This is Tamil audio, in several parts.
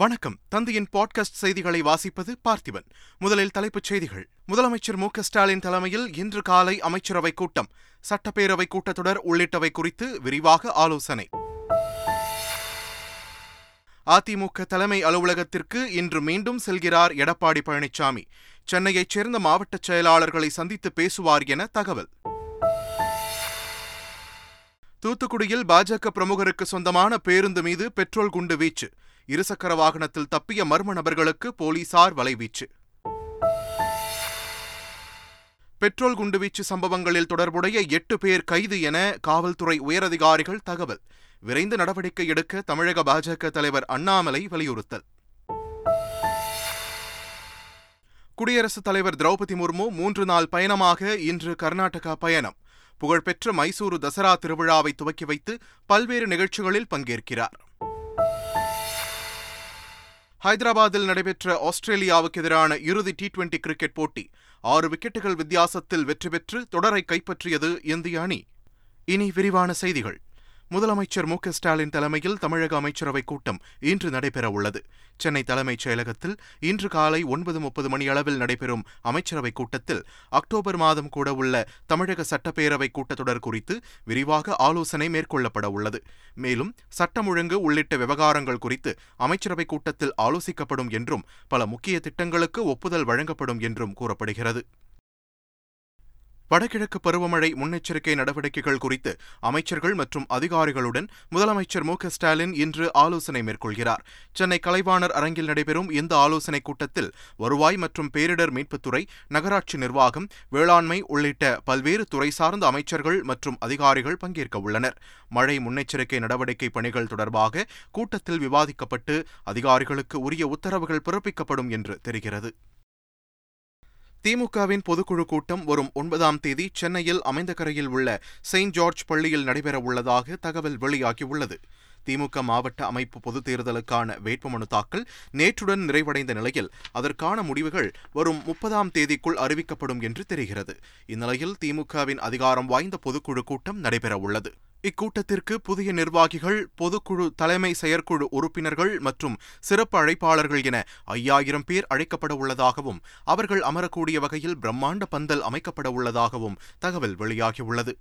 வணக்கம் தந்தையின் பாட்காஸ்ட் செய்திகளை வாசிப்பது பார்த்திபன் முதலில் தலைப்புச் செய்திகள் முதலமைச்சர் மு ஸ்டாலின் தலைமையில் இன்று காலை அமைச்சரவை கூட்டம் சட்டப்பேரவை கூட்டத்தொடர் உள்ளிட்டவை குறித்து விரிவாக ஆலோசனை அதிமுக தலைமை அலுவலகத்திற்கு இன்று மீண்டும் செல்கிறார் எடப்பாடி பழனிசாமி சென்னையைச் சேர்ந்த மாவட்ட செயலாளர்களை சந்தித்து பேசுவார் என தகவல் தூத்துக்குடியில் பாஜக பிரமுகருக்கு சொந்தமான பேருந்து மீது பெட்ரோல் குண்டு வீச்சு இருசக்கர வாகனத்தில் தப்பிய மர்ம நபர்களுக்கு போலீசார் வலைவீச்சு பெட்ரோல் குண்டுவீச்சு சம்பவங்களில் தொடர்புடைய எட்டு பேர் கைது என காவல்துறை உயரதிகாரிகள் தகவல் விரைந்து நடவடிக்கை எடுக்க தமிழக பாஜக தலைவர் அண்ணாமலை வலியுறுத்தல் குடியரசுத் தலைவர் திரௌபதி முர்மு மூன்று நாள் பயணமாக இன்று கர்நாடகா பயணம் புகழ்பெற்ற மைசூரு தசரா திருவிழாவை துவக்கி வைத்து பல்வேறு நிகழ்ச்சிகளில் பங்கேற்கிறார் ஹைதராபாத்தில் நடைபெற்ற ஆஸ்திரேலியாவுக்கு எதிரான இறுதி டி டுவெண்டி கிரிக்கெட் போட்டி ஆறு விக்கெட்டுகள் வித்தியாசத்தில் வெற்றி பெற்று தொடரை கைப்பற்றியது இந்திய அணி இனி விரிவான செய்திகள் முதலமைச்சர் மு ஸ்டாலின் தலைமையில் தமிழக அமைச்சரவைக் கூட்டம் இன்று நடைபெறவுள்ளது சென்னை தலைமைச் செயலகத்தில் இன்று காலை ஒன்பது முப்பது மணி அளவில் நடைபெறும் அமைச்சரவைக் கூட்டத்தில் அக்டோபர் மாதம் கூட உள்ள தமிழக சட்டப்பேரவைக் கூட்டத்தொடர் குறித்து விரிவாக ஆலோசனை மேற்கொள்ளப்பட உள்ளது மேலும் சட்டம் ஒழுங்கு உள்ளிட்ட விவகாரங்கள் குறித்து அமைச்சரவைக் கூட்டத்தில் ஆலோசிக்கப்படும் என்றும் பல முக்கிய திட்டங்களுக்கு ஒப்புதல் வழங்கப்படும் என்றும் கூறப்படுகிறது வடகிழக்கு பருவமழை முன்னெச்சரிக்கை நடவடிக்கைகள் குறித்து அமைச்சர்கள் மற்றும் அதிகாரிகளுடன் முதலமைச்சர் மு ஸ்டாலின் இன்று ஆலோசனை மேற்கொள்கிறார் சென்னை கலைவாணர் அரங்கில் நடைபெறும் இந்த ஆலோசனைக் கூட்டத்தில் வருவாய் மற்றும் பேரிடர் மீட்புத்துறை நகராட்சி நிர்வாகம் வேளாண்மை உள்ளிட்ட பல்வேறு துறை சார்ந்த அமைச்சர்கள் மற்றும் அதிகாரிகள் பங்கேற்க உள்ளனர் மழை முன்னெச்சரிக்கை நடவடிக்கை பணிகள் தொடர்பாக கூட்டத்தில் விவாதிக்கப்பட்டு அதிகாரிகளுக்கு உரிய உத்தரவுகள் பிறப்பிக்கப்படும் என்று தெரிகிறது திமுகவின் பொதுக்குழு கூட்டம் வரும் ஒன்பதாம் தேதி சென்னையில் அமைந்த கரையில் உள்ள செயின்ட் ஜார்ஜ் பள்ளியில் நடைபெறவுள்ளதாக தகவல் வெளியாகியுள்ளது திமுக மாவட்ட அமைப்பு பொதுத் தேர்தலுக்கான வேட்புமனு தாக்கல் நேற்றுடன் நிறைவடைந்த நிலையில் அதற்கான முடிவுகள் வரும் முப்பதாம் தேதிக்குள் அறிவிக்கப்படும் என்று தெரிகிறது இந்நிலையில் திமுகவின் அதிகாரம் வாய்ந்த பொதுக்குழு கூட்டம் நடைபெறவுள்ளது இக்கூட்டத்திற்கு புதிய நிர்வாகிகள் பொதுக்குழு தலைமை செயற்குழு உறுப்பினர்கள் மற்றும் சிறப்பு அழைப்பாளர்கள் என ஐயாயிரம் பேர் அழைக்கப்பட உள்ளதாகவும் அவர்கள் அமரக்கூடிய வகையில் பிரம்மாண்ட பந்தல் அமைக்கப்பட உள்ளதாகவும் தகவல் வெளியாகியுள்ளது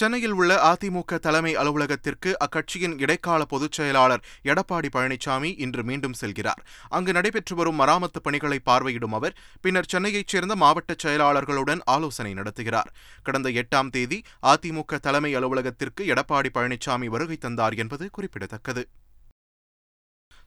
சென்னையில் உள்ள அதிமுக தலைமை அலுவலகத்திற்கு அக்கட்சியின் இடைக்கால பொதுச் செயலாளர் எடப்பாடி பழனிசாமி இன்று மீண்டும் செல்கிறார் அங்கு நடைபெற்று வரும் மராமத்து பணிகளை பார்வையிடும் அவர் பின்னர் சென்னையைச் சேர்ந்த மாவட்ட செயலாளர்களுடன் ஆலோசனை நடத்துகிறார் கடந்த எட்டாம் தேதி அதிமுக தலைமை அலுவலகத்திற்கு எடப்பாடி பழனிசாமி வருகை தந்தார் என்பது குறிப்பிடத்தக்கது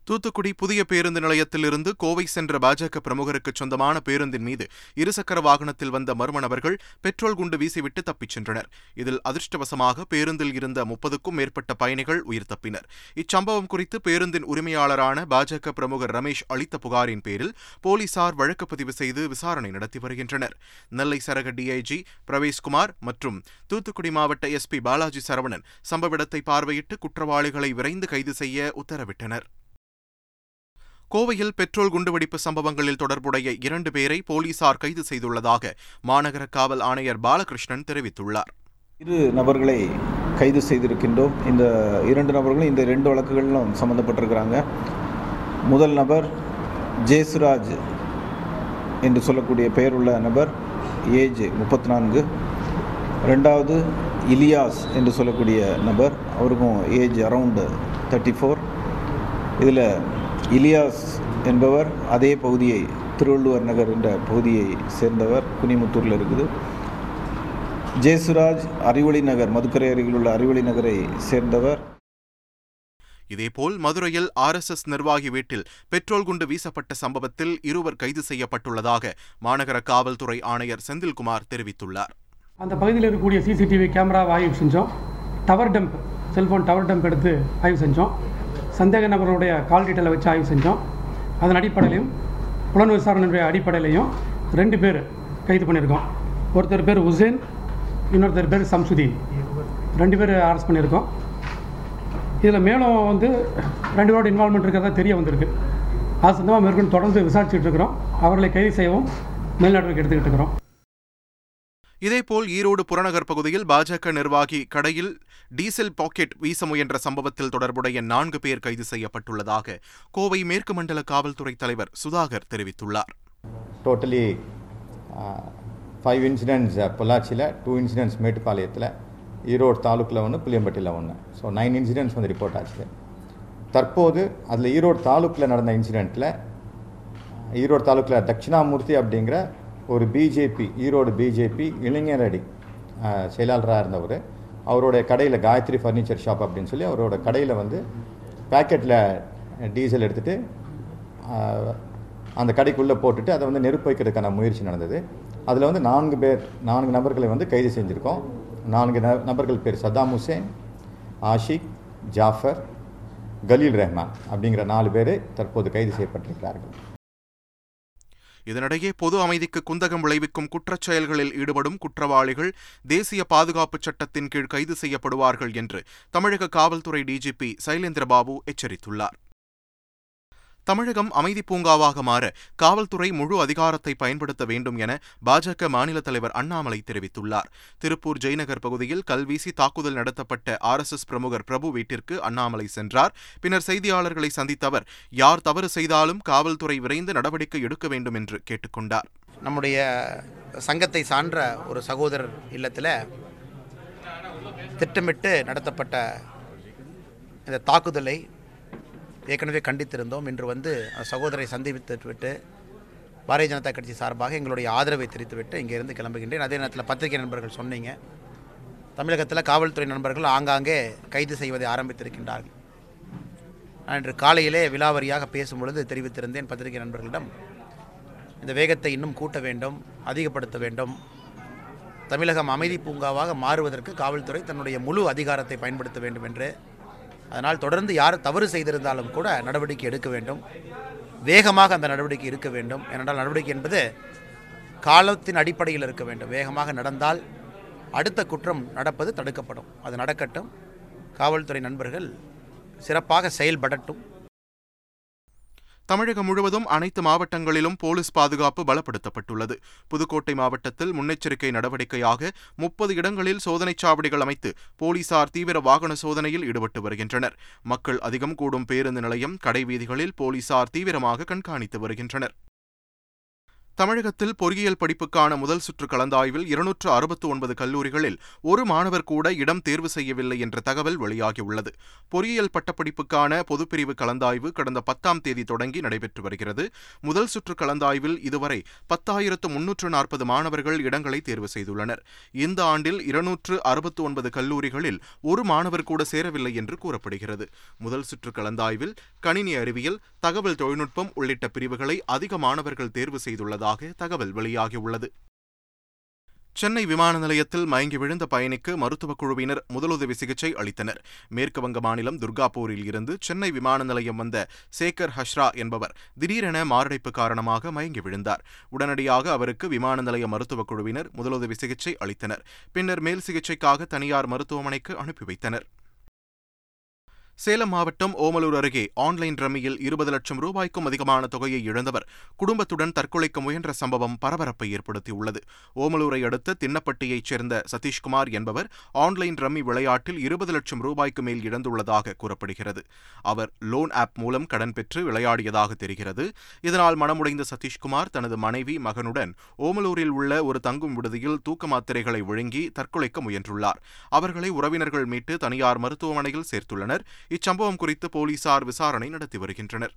தூத்துக்குடி புதிய பேருந்து நிலையத்திலிருந்து கோவை சென்ற பாஜக பிரமுகருக்கு சொந்தமான பேருந்தின் மீது இருசக்கர வாகனத்தில் வந்த மர்ம நபர்கள் பெட்ரோல் குண்டு வீசிவிட்டு தப்பிச் சென்றனர் இதில் அதிர்ஷ்டவசமாக பேருந்தில் இருந்த முப்பதுக்கும் மேற்பட்ட பயணிகள் உயிர் தப்பினர் இச்சம்பவம் குறித்து பேருந்தின் உரிமையாளரான பாஜக பிரமுகர் ரமேஷ் அளித்த புகாரின் பேரில் போலீசார் வழக்கு பதிவு செய்து விசாரணை நடத்தி வருகின்றனர் நெல்லை சரக டிஐஜி பிரவேஷ்குமார் மற்றும் தூத்துக்குடி மாவட்ட எஸ்பி பாலாஜி சரவணன் சம்பவ இடத்தை பார்வையிட்டு குற்றவாளிகளை விரைந்து கைது செய்ய உத்தரவிட்டனர் கோவையில் பெட்ரோல் குண்டுவெடிப்பு சம்பவங்களில் தொடர்புடைய இரண்டு பேரை போலீசார் கைது செய்துள்ளதாக மாநகர காவல் ஆணையர் பாலகிருஷ்ணன் தெரிவித்துள்ளார் இரு நபர்களை கைது செய்திருக்கின்றோம் இந்த இரண்டு நபர்களும் இந்த ரெண்டு வழக்குகளிலும் சம்மந்தப்பட்டிருக்கிறாங்க முதல் நபர் ஜேசுராஜ் என்று சொல்லக்கூடிய பெயருள்ள நபர் ஏஜ் முப்பத்தி நான்கு ரெண்டாவது இலியாஸ் என்று சொல்லக்கூடிய நபர் அவருக்கும் ஏஜ் அரவுண்டு தேர்ட்டி ஃபோர் இதில் இலியாஸ் என்பவர் அதே பகுதியை திருவள்ளுவர் நகர் என்ற பகுதியை சேர்ந்தவர் குனிமுத்தூரில் இருக்குது ஜேசுராஜ் அறிவொளி நகர் மதுக்கரை அருகில் உள்ள அறிவொளி நகரை சேர்ந்தவர் இதேபோல் மதுரையில் ஆர்எஸ்எஸ் நிர்வாகி வீட்டில் பெட்ரோல் குண்டு வீசப்பட்ட சம்பவத்தில் இருவர் கைது செய்யப்பட்டுள்ளதாக மாநகர காவல்துறை ஆணையர் செந்தில்குமார் தெரிவித்துள்ளார் அந்த பகுதியில் இருக்கக்கூடிய சிசிடிவி கேமராவை ஆய்வு செஞ்சோம் tower dump cellphone tower dump எடுத்து ஆய்வு செஞ்சோம் சந்தேக நபருடைய கால் டீட்டெயிலை வச்சு ஆய்வு செஞ்சோம் அதன் அடிப்படையிலையும் புலன் விசாரணையுடைய அடிப்படையிலையும் ரெண்டு பேர் கைது பண்ணியிருக்கோம் ஒருத்தர் பேர் உசேன் இன்னொருத்தர் பேர் சம்சுதீன் ரெண்டு பேர் அரெஸ்ட் பண்ணியிருக்கோம் இதில் மேலும் வந்து ரெண்டு பேரோட இன்வால்மெண்ட் இருக்கிறதா தெரிய வந்திருக்கு அது சந்தமாக மேற்கொண்டு தொடர்ந்து விசாரிச்சுட்டு இருக்கிறோம் அவர்களை கைது செய்யவும் மேல் நடவடிக்கை எடுத்துக்கிட்டு இருக்கிறோம் இதேபோல் ஈரோடு புறநகர் பகுதியில் பாஜக நிர்வாகி கடையில் டீசல் பாக்கெட் வீச முயன்ற சம்பவத்தில் தொடர்புடைய நான்கு பேர் கைது செய்யப்பட்டுள்ளதாக கோவை மேற்கு மண்டல காவல்துறை தலைவர் சுதாகர் தெரிவித்துள்ளார் டோட்டலி ஃபைவ் இன்சிடென்ட்ஸ் பொள்ளாச்சியில் டூ இன்சிடென்ட்ஸ் மேட்டுப்பாளையத்தில் ஈரோடு தாலுக்கில் ஒன்று புளியம்பட்டியில் ஒன்று ஸோ நைன் இன்சிடென்ட்ஸ் வந்து ரிப்போர்ட் ஆச்சு தற்போது அதில் ஈரோடு தாலுக்கில் நடந்த இன்சிடெண்ட்டில் ஈரோடு தாலுக்கில் தட்சிணாமூர்த்தி அப்படிங்கிற ஒரு பிஜேபி ஈரோடு பிஜேபி இளைஞர் அடி செயலாளராக இருந்தவர் அவரோட கடையில் காயத்ரி ஃபர்னிச்சர் ஷாப் அப்படின்னு சொல்லி அவரோட கடையில் வந்து பேக்கெட்டில் டீசல் எடுத்துகிட்டு அந்த கடைக்குள்ளே போட்டுட்டு அதை வந்து நெருப்பு வைக்கிறதுக்கான முயற்சி நடந்தது அதில் வந்து நான்கு பேர் நான்கு நபர்களை வந்து கைது செஞ்சுருக்கோம் நான்கு நபர்கள் பேர் சதாம் ஹுசேன் ஆஷிக் ஜாஃபர் கலீல் ரஹ்மான் அப்படிங்கிற நாலு பேர் தற்போது கைது செய்யப்பட்டிருக்கிறார்கள் இதனிடையே பொது அமைதிக்கு குந்தகம் விளைவிக்கும் குற்றச்செயல்களில் ஈடுபடும் குற்றவாளிகள் தேசிய பாதுகாப்பு சட்டத்தின் கீழ் கைது செய்யப்படுவார்கள் என்று தமிழக காவல்துறை டிஜிபி சைலேந்திரபாபு எச்சரித்துள்ளார் தமிழகம் அமைதி பூங்காவாக மாற காவல்துறை முழு அதிகாரத்தை பயன்படுத்த வேண்டும் என பாஜக மாநில தலைவர் அண்ணாமலை தெரிவித்துள்ளார் திருப்பூர் ஜெய்நகர் பகுதியில் கல்வீசி தாக்குதல் நடத்தப்பட்ட ஆர் எஸ் எஸ் பிரமுகர் பிரபு வீட்டிற்கு அண்ணாமலை சென்றார் பின்னர் செய்தியாளர்களை சந்தித்த அவர் யார் தவறு செய்தாலும் காவல்துறை விரைந்து நடவடிக்கை எடுக்க வேண்டும் என்று கேட்டுக்கொண்டார் நம்முடைய சங்கத்தை சான்ற ஒரு சகோதரர் இல்லத்தில் திட்டமிட்டு நடத்தப்பட்ட இந்த தாக்குதலை ஏற்கனவே கண்டித்திருந்தோம் இன்று வந்து சகோதரை சந்தித்து விட்டு பாரதிய ஜனதா கட்சி சார்பாக எங்களுடைய ஆதரவை தெரிவித்துவிட்டு இங்கேருந்து கிளம்புகின்றேன் அதே நேரத்தில் பத்திரிகை நண்பர்கள் சொன்னீங்க தமிழகத்தில் காவல்துறை நண்பர்கள் ஆங்காங்கே கைது செய்வதை ஆரம்பித்திருக்கின்றார்கள் நான் இன்று காலையிலே விலாவரியாக பேசும் பொழுது தெரிவித்திருந்தேன் பத்திரிகை நண்பர்களிடம் இந்த வேகத்தை இன்னும் கூட்ட வேண்டும் அதிகப்படுத்த வேண்டும் தமிழகம் அமைதி பூங்காவாக மாறுவதற்கு காவல்துறை தன்னுடைய முழு அதிகாரத்தை பயன்படுத்த வேண்டும் என்று அதனால் தொடர்ந்து யார் தவறு செய்திருந்தாலும் கூட நடவடிக்கை எடுக்க வேண்டும் வேகமாக அந்த நடவடிக்கை இருக்க வேண்டும் ஏனென்றால் நடவடிக்கை என்பது காலத்தின் அடிப்படையில் இருக்க வேண்டும் வேகமாக நடந்தால் அடுத்த குற்றம் நடப்பது தடுக்கப்படும் அது நடக்கட்டும் காவல்துறை நண்பர்கள் சிறப்பாக செயல்படட்டும் தமிழகம் முழுவதும் அனைத்து மாவட்டங்களிலும் போலீஸ் பாதுகாப்பு பலப்படுத்தப்பட்டுள்ளது புதுக்கோட்டை மாவட்டத்தில் முன்னெச்சரிக்கை நடவடிக்கையாக முப்பது இடங்களில் சோதனைச் சாவடிகள் அமைத்து போலீசார் தீவிர வாகன சோதனையில் ஈடுபட்டு வருகின்றனர் மக்கள் அதிகம் கூடும் பேருந்து நிலையம் கடைவீதிகளில் போலீசார் தீவிரமாக கண்காணித்து வருகின்றனர் தமிழகத்தில் பொறியியல் படிப்புக்கான முதல் சுற்று கலந்தாய்வில் இருநூற்று அறுபத்து ஒன்பது கல்லூரிகளில் ஒரு மாணவர் கூட இடம் தேர்வு செய்யவில்லை என்ற தகவல் வெளியாகியுள்ளது பொறியியல் பட்டப்படிப்புக்கான பொதுப்பிரிவு கலந்தாய்வு கடந்த பத்தாம் தேதி தொடங்கி நடைபெற்று வருகிறது முதல் சுற்று கலந்தாய்வில் இதுவரை பத்தாயிரத்து முன்னூற்று நாற்பது மாணவர்கள் இடங்களை தேர்வு செய்துள்ளனர் இந்த ஆண்டில் இருநூற்று அறுபத்து ஒன்பது கல்லூரிகளில் ஒரு மாணவர் கூட சேரவில்லை என்று கூறப்படுகிறது முதல் சுற்று கலந்தாய்வில் கணினி அறிவியல் தகவல் தொழில்நுட்பம் உள்ளிட்ட பிரிவுகளை அதிக மாணவர்கள் தேர்வு செய்துள்ளதாக இருப்பதாக தகவல் வெளியாகியுள்ளது சென்னை விமான நிலையத்தில் மயங்கி விழுந்த பயணிக்கு மருத்துவக் குழுவினர் முதலுதவி சிகிச்சை அளித்தனர் மேற்குவங்க மாநிலம் துர்காபூரில் இருந்து சென்னை விமான நிலையம் வந்த சேகர் ஹஷ்ரா என்பவர் திடீரென மாரடைப்பு காரணமாக மயங்கி விழுந்தார் உடனடியாக அவருக்கு விமான நிலைய மருத்துவக் குழுவினர் முதலுதவி சிகிச்சை அளித்தனர் பின்னர் மேல் சிகிச்சைக்காக தனியார் மருத்துவமனைக்கு அனுப்பி வைத்தனர் சேலம் மாவட்டம் ஓமலூர் அருகே ஆன்லைன் ரம்மியில் இருபது லட்சம் ரூபாய்க்கும் அதிகமான தொகையை இழந்தவர் குடும்பத்துடன் தற்கொலைக்கு முயன்ற சம்பவம் பரபரப்பை ஏற்படுத்தியுள்ளது ஓமலூரை அடுத்த தின்னப்பட்டியைச் சேர்ந்த சதீஷ்குமார் என்பவர் ஆன்லைன் ரம்மி விளையாட்டில் இருபது லட்சம் ரூபாய்க்கு மேல் இழந்துள்ளதாக கூறப்படுகிறது அவர் லோன் ஆப் மூலம் கடன் பெற்று விளையாடியதாக தெரிகிறது இதனால் மனமுடைந்த சதீஷ்குமார் தனது மனைவி மகனுடன் ஓமலூரில் உள்ள ஒரு தங்கும் விடுதியில் தூக்க மாத்திரைகளை விழுங்கி தற்கொலைக்க முயன்றுள்ளார் அவர்களை உறவினர்கள் மீட்டு தனியார் மருத்துவமனையில் சேர்த்துள்ளனர் இச்சம்பவம் குறித்து போலீசார் விசாரணை நடத்தி வருகின்றனர்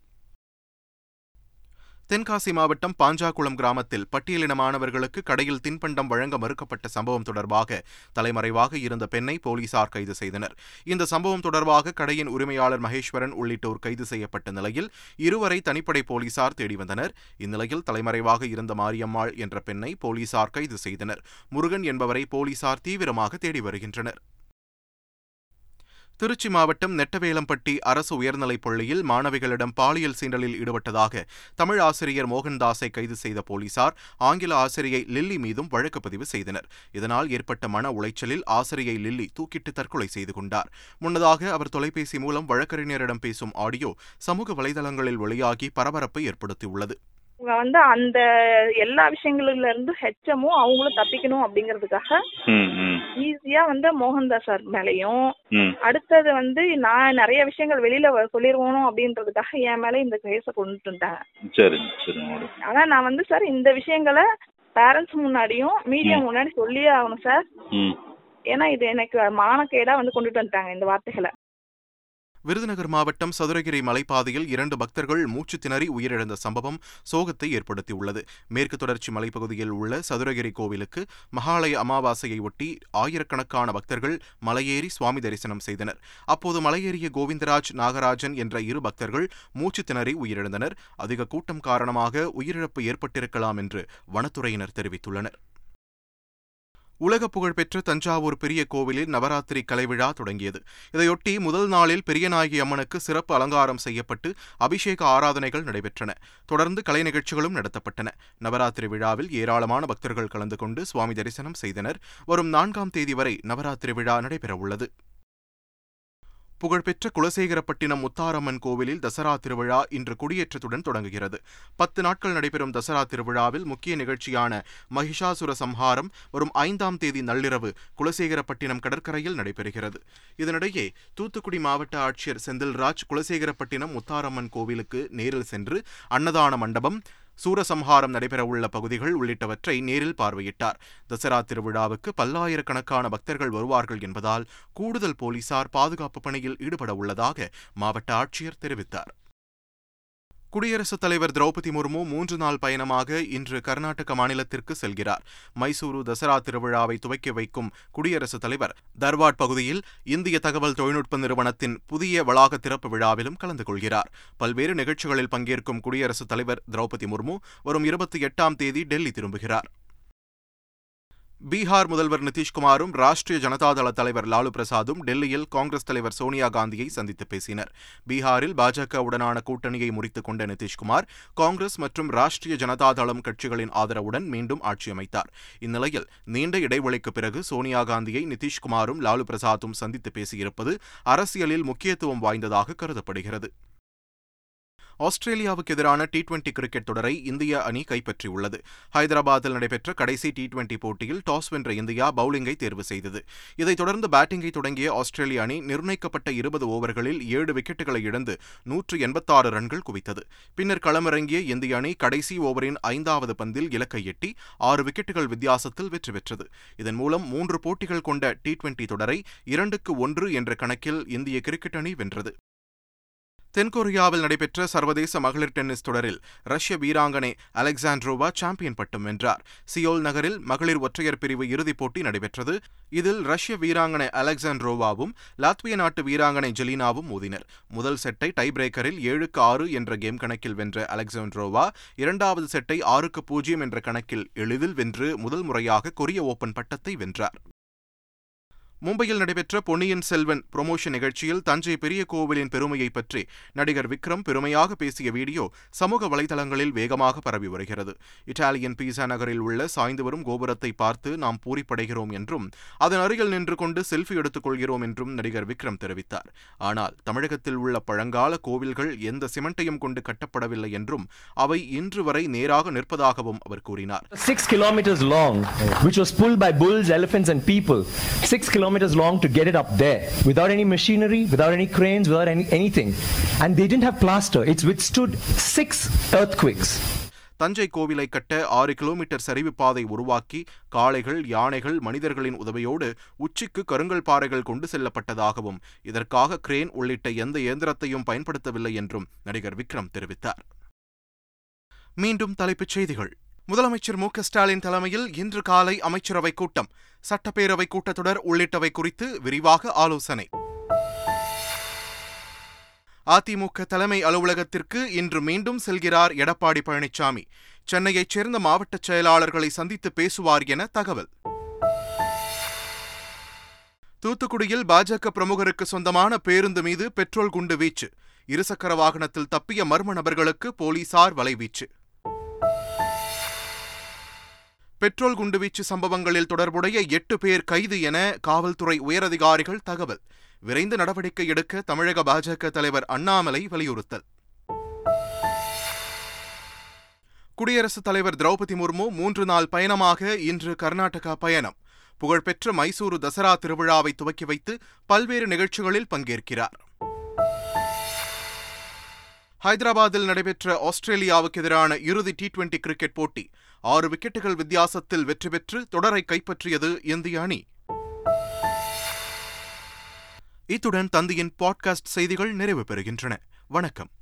தென்காசி மாவட்டம் பாஞ்சாக்குளம் கிராமத்தில் பட்டியலின மாணவர்களுக்கு கடையில் தின்பண்டம் வழங்க மறுக்கப்பட்ட சம்பவம் தொடர்பாக தலைமறைவாக இருந்த பெண்ணை போலீசார் கைது செய்தனர் இந்த சம்பவம் தொடர்பாக கடையின் உரிமையாளர் மகேஸ்வரன் உள்ளிட்டோர் கைது செய்யப்பட்ட நிலையில் இருவரை தனிப்படை போலீசார் தேடி வந்தனர் இந்நிலையில் தலைமறைவாக இருந்த மாரியம்மாள் என்ற பெண்ணை போலீசார் கைது செய்தனர் முருகன் என்பவரை போலீசார் தீவிரமாக தேடி வருகின்றனர் திருச்சி மாவட்டம் நெட்டவேலம்பட்டி அரசு உயர்நிலைப் பள்ளியில் மாணவிகளிடம் பாலியல் சீண்டலில் ஈடுபட்டதாக தமிழ் ஆசிரியர் மோகன்தாஸை கைது செய்த போலீசார் ஆங்கில ஆசிரியை லில்லி மீதும் வழக்கு பதிவு செய்தனர் இதனால் ஏற்பட்ட மன உளைச்சலில் ஆசிரியை லில்லி தூக்கிட்டு தற்கொலை செய்து கொண்டார் முன்னதாக அவர் தொலைபேசி மூலம் வழக்கறிஞரிடம் பேசும் ஆடியோ சமூக வலைதளங்களில் வெளியாகி பரபரப்பை ஏற்படுத்தியுள்ளது இவங்க வந்து அந்த எல்லா விஷயங்கள்ல இருந்து ஹெச்எமும் அவங்களும் தப்பிக்கணும் அப்படிங்கறதுக்காக ஈஸியா வந்து மோகன்தாஸ் சார் மேலையும் அடுத்தது வந்து நான் நிறைய விஷயங்கள் வெளியில சொல்லிருவோம் அப்படின்றதுக்காக என் மேல இந்த கேஸ கொண்டுட்டேன் ஆனா நான் வந்து சார் இந்த விஷயங்களை பேரண்ட்ஸ் முன்னாடியும் மீடியா முன்னாடி சொல்லியே ஆகணும் சார் ஏன்னா இது எனக்கு மானக்கேடா வந்து கொண்டுட்டு வந்துட்டாங்க இந்த வார்த்தைகளை விருதுநகர் மாவட்டம் சதுரகிரி மலைப்பாதையில் இரண்டு பக்தர்கள் மூச்சு திணறி உயிரிழந்த சம்பவம் சோகத்தை ஏற்படுத்தியுள்ளது மேற்கு தொடர்ச்சி மலைப்பகுதியில் உள்ள சதுரகிரி கோவிலுக்கு மகாலய அமாவாசையை ஒட்டி ஆயிரக்கணக்கான பக்தர்கள் மலையேறி சுவாமி தரிசனம் செய்தனர் அப்போது மலையேறிய கோவிந்தராஜ் நாகராஜன் என்ற இரு பக்தர்கள் மூச்சு திணறி உயிரிழந்தனர் அதிக கூட்டம் காரணமாக உயிரிழப்பு ஏற்பட்டிருக்கலாம் என்று வனத்துறையினர் தெரிவித்துள்ளனர் உலக புகழ்பெற்ற தஞ்சாவூர் பெரிய கோவிலில் நவராத்திரி கலைவிழா தொடங்கியது இதையொட்டி முதல் நாளில் பெரியநாயகி அம்மனுக்கு சிறப்பு அலங்காரம் செய்யப்பட்டு அபிஷேக ஆராதனைகள் நடைபெற்றன தொடர்ந்து கலை நிகழ்ச்சிகளும் நடத்தப்பட்டன நவராத்திரி விழாவில் ஏராளமான பக்தர்கள் கலந்து கொண்டு சுவாமி தரிசனம் செய்தனர் வரும் நான்காம் தேதி வரை நவராத்திரி விழா நடைபெறவுள்ளது புகழ்பெற்ற குலசேகரப்பட்டினம் முத்தாரம்மன் கோவிலில் தசரா திருவிழா இன்று கொடியேற்றத்துடன் தொடங்குகிறது பத்து நாட்கள் நடைபெறும் தசரா திருவிழாவில் முக்கிய நிகழ்ச்சியான மகிஷாசுர சம்ஹாரம் வரும் ஐந்தாம் தேதி நள்ளிரவு குலசேகரப்பட்டினம் கடற்கரையில் நடைபெறுகிறது இதனிடையே தூத்துக்குடி மாவட்ட ஆட்சியர் செந்தில்ராஜ் குலசேகரப்பட்டினம் முத்தாரம்மன் கோவிலுக்கு நேரில் சென்று அன்னதான மண்டபம் சூரசம்ஹாரம் நடைபெறவுள்ள பகுதிகள் உள்ளிட்டவற்றை நேரில் பார்வையிட்டார் தசரா திருவிழாவுக்கு பல்லாயிரக்கணக்கான பக்தர்கள் வருவார்கள் என்பதால் கூடுதல் போலீசார் பாதுகாப்பு பணியில் ஈடுபட உள்ளதாக மாவட்ட ஆட்சியர் தெரிவித்தார் குடியரசுத் தலைவர் திரௌபதி முர்மு மூன்று நாள் பயணமாக இன்று கர்நாடக மாநிலத்திற்கு செல்கிறார் மைசூரு தசரா திருவிழாவை துவக்கி வைக்கும் குடியரசுத் தலைவர் தர்வாட் பகுதியில் இந்திய தகவல் தொழில்நுட்ப நிறுவனத்தின் புதிய வளாக திறப்பு விழாவிலும் கலந்து கொள்கிறார் பல்வேறு நிகழ்ச்சிகளில் பங்கேற்கும் குடியரசுத் தலைவர் திரௌபதி முர்மு வரும் இருபத்தி எட்டாம் தேதி டெல்லி திரும்புகிறார் பீகார் முதல்வர் நிதிஷ்குமாரும் ராஷ்டிரிய ஜனதாதள தலைவர் லாலு பிரசாதும் டெல்லியில் காங்கிரஸ் தலைவர் சோனியா காந்தியை சந்தித்து பேசினர் பீகாரில் பாஜகவுடனான கூட்டணியை முறித்துக் கொண்ட நிதிஷ்குமார் காங்கிரஸ் மற்றும் ராஷ்டிரிய ஜனதாதளம் கட்சிகளின் ஆதரவுடன் மீண்டும் ஆட்சி அமைத்தார் இந்நிலையில் நீண்ட இடைவெளிக்கு பிறகு சோனியா காந்தியை நிதிஷ்குமாரும் லாலு பிரசாத்தும் சந்தித்து பேசியிருப்பது அரசியலில் முக்கியத்துவம் வாய்ந்ததாக கருதப்படுகிறது ஆஸ்திரேலியாவுக்கு எதிரான டி டுவெண்டி கிரிக்கெட் தொடரை இந்திய அணி கைப்பற்றியுள்ளது ஹைதராபாத்தில் நடைபெற்ற கடைசி டி டுவெண்டி போட்டியில் டாஸ் வென்ற இந்தியா பவுலிங்கை தேர்வு செய்தது இதைத் தொடர்ந்து பேட்டிங்கை தொடங்கிய ஆஸ்திரேலிய அணி நிர்ணயிக்கப்பட்ட இருபது ஓவர்களில் ஏழு விக்கெட்டுகளை இழந்து நூற்று எண்பத்தாறு ரன்கள் குவித்தது பின்னர் களமிறங்கிய இந்திய அணி கடைசி ஓவரின் ஐந்தாவது பந்தில் இலக்கை எட்டி ஆறு விக்கெட்டுகள் வித்தியாசத்தில் வெற்றி பெற்றது இதன் மூலம் மூன்று போட்டிகள் கொண்ட டி டுவெண்டி தொடரை இரண்டுக்கு ஒன்று என்ற கணக்கில் இந்திய கிரிக்கெட் அணி வென்றது தென்கொரியாவில் நடைபெற்ற சர்வதேச மகளிர் டென்னிஸ் தொடரில் ரஷ்ய வீராங்கனை அலெக்சாண்ட்ரோவா சாம்பியன் பட்டம் வென்றார் சியோல் நகரில் மகளிர் ஒற்றையர் பிரிவு இறுதிப் போட்டி நடைபெற்றது இதில் ரஷ்ய வீராங்கனை அலெக்சாண்ட்ரோவாவும் லாத்விய நாட்டு வீராங்கனை ஜெலினாவும் மோதினர் முதல் செட்டை டை பிரேக்கரில் ஏழுக்கு ஆறு என்ற கேம் கணக்கில் வென்ற அலெக்சாண்ட்ரோவா இரண்டாவது செட்டை ஆறுக்கு பூஜ்ஜியம் என்ற கணக்கில் எளிதில் வென்று முதல் முறையாக கொரிய ஓபன் பட்டத்தை வென்றார் மும்பையில் நடைபெற்ற பொன்னியின் செல்வன் புரமோஷன் நிகழ்ச்சியில் தஞ்சை பெரிய கோவிலின் பெருமையை பற்றி நடிகர் விக்ரம் பெருமையாக பேசிய வீடியோ சமூக வலைதளங்களில் வேகமாக பரவி வருகிறது இட்டாலியன் பீசா நகரில் உள்ள சாய்ந்து வரும் கோபுரத்தை பார்த்து நாம் பூரிப்படைகிறோம் என்றும் அதன் அருகில் நின்று கொண்டு செல்ஃபி எடுத்துக் கொள்கிறோம் என்றும் நடிகர் விக்ரம் தெரிவித்தார் ஆனால் தமிழகத்தில் உள்ள பழங்கால கோவில்கள் எந்த சிமெண்டையும் கொண்டு கட்டப்படவில்லை என்றும் அவை இன்று வரை நேராக நிற்பதாகவும் அவர் கூறினார் kilometers long to get it up there without any machinery, without any cranes, without any, anything. And they didn't have plaster. It's withstood six earthquakes. Thanjai கோவிலை கட்ட ஆறு கிலோமீட்டர் சரிவு பாதை உருவாக்கி காளைகள் யானைகள் மனிதர்களின் உதவியோடு உச்சிக்கு கருங்கல் பாறைகள் கொண்டு செல்லப்பட்டதாகவும் இதற்காக கிரேன் உள்ளிட்ட எந்த இயந்திரத்தையும் பயன்படுத்தவில்லை என்றும் நடிகர் விக்ரம் தெரிவித்தார் மீண்டும் தலைப்புச் செய்திகள் முதலமைச்சர் மு ஸ்டாலின் தலைமையில் இன்று காலை அமைச்சரவை கூட்டம் சட்டப்பேரவை கூட்டத்தொடர் உள்ளிட்டவை குறித்து விரிவாக ஆலோசனை அதிமுக தலைமை அலுவலகத்திற்கு இன்று மீண்டும் செல்கிறார் எடப்பாடி பழனிசாமி சென்னையைச் சேர்ந்த மாவட்ட செயலாளர்களை சந்தித்து பேசுவார் என தகவல் தூத்துக்குடியில் பாஜக பிரமுகருக்கு சொந்தமான பேருந்து மீது பெட்ரோல் குண்டு வீச்சு இருசக்கர வாகனத்தில் தப்பிய மர்ம நபர்களுக்கு போலீசார் வலைவீச்சு பெட்ரோல் குண்டுவீச்சு சம்பவங்களில் தொடர்புடைய எட்டு பேர் கைது என காவல்துறை உயரதிகாரிகள் தகவல் விரைந்து நடவடிக்கை எடுக்க தமிழக பாஜக தலைவர் அண்ணாமலை வலியுறுத்தல் குடியரசுத் தலைவர் திரௌபதி முர்மு மூன்று நாள் பயணமாக இன்று கர்நாடகா பயணம் புகழ்பெற்ற மைசூரு தசரா திருவிழாவை துவக்கி வைத்து பல்வேறு நிகழ்ச்சிகளில் பங்கேற்கிறார் ஹைதராபாத்தில் நடைபெற்ற ஆஸ்திரேலியாவுக்கு எதிரான இறுதி டி டுவெண்டி கிரிக்கெட் போட்டி ஆறு விக்கெட்டுகள் வித்தியாசத்தில் வெற்றி பெற்று தொடரை கைப்பற்றியது இந்திய அணி இத்துடன் தந்தியின் பாட்காஸ்ட் செய்திகள் நிறைவு பெறுகின்றன வணக்கம்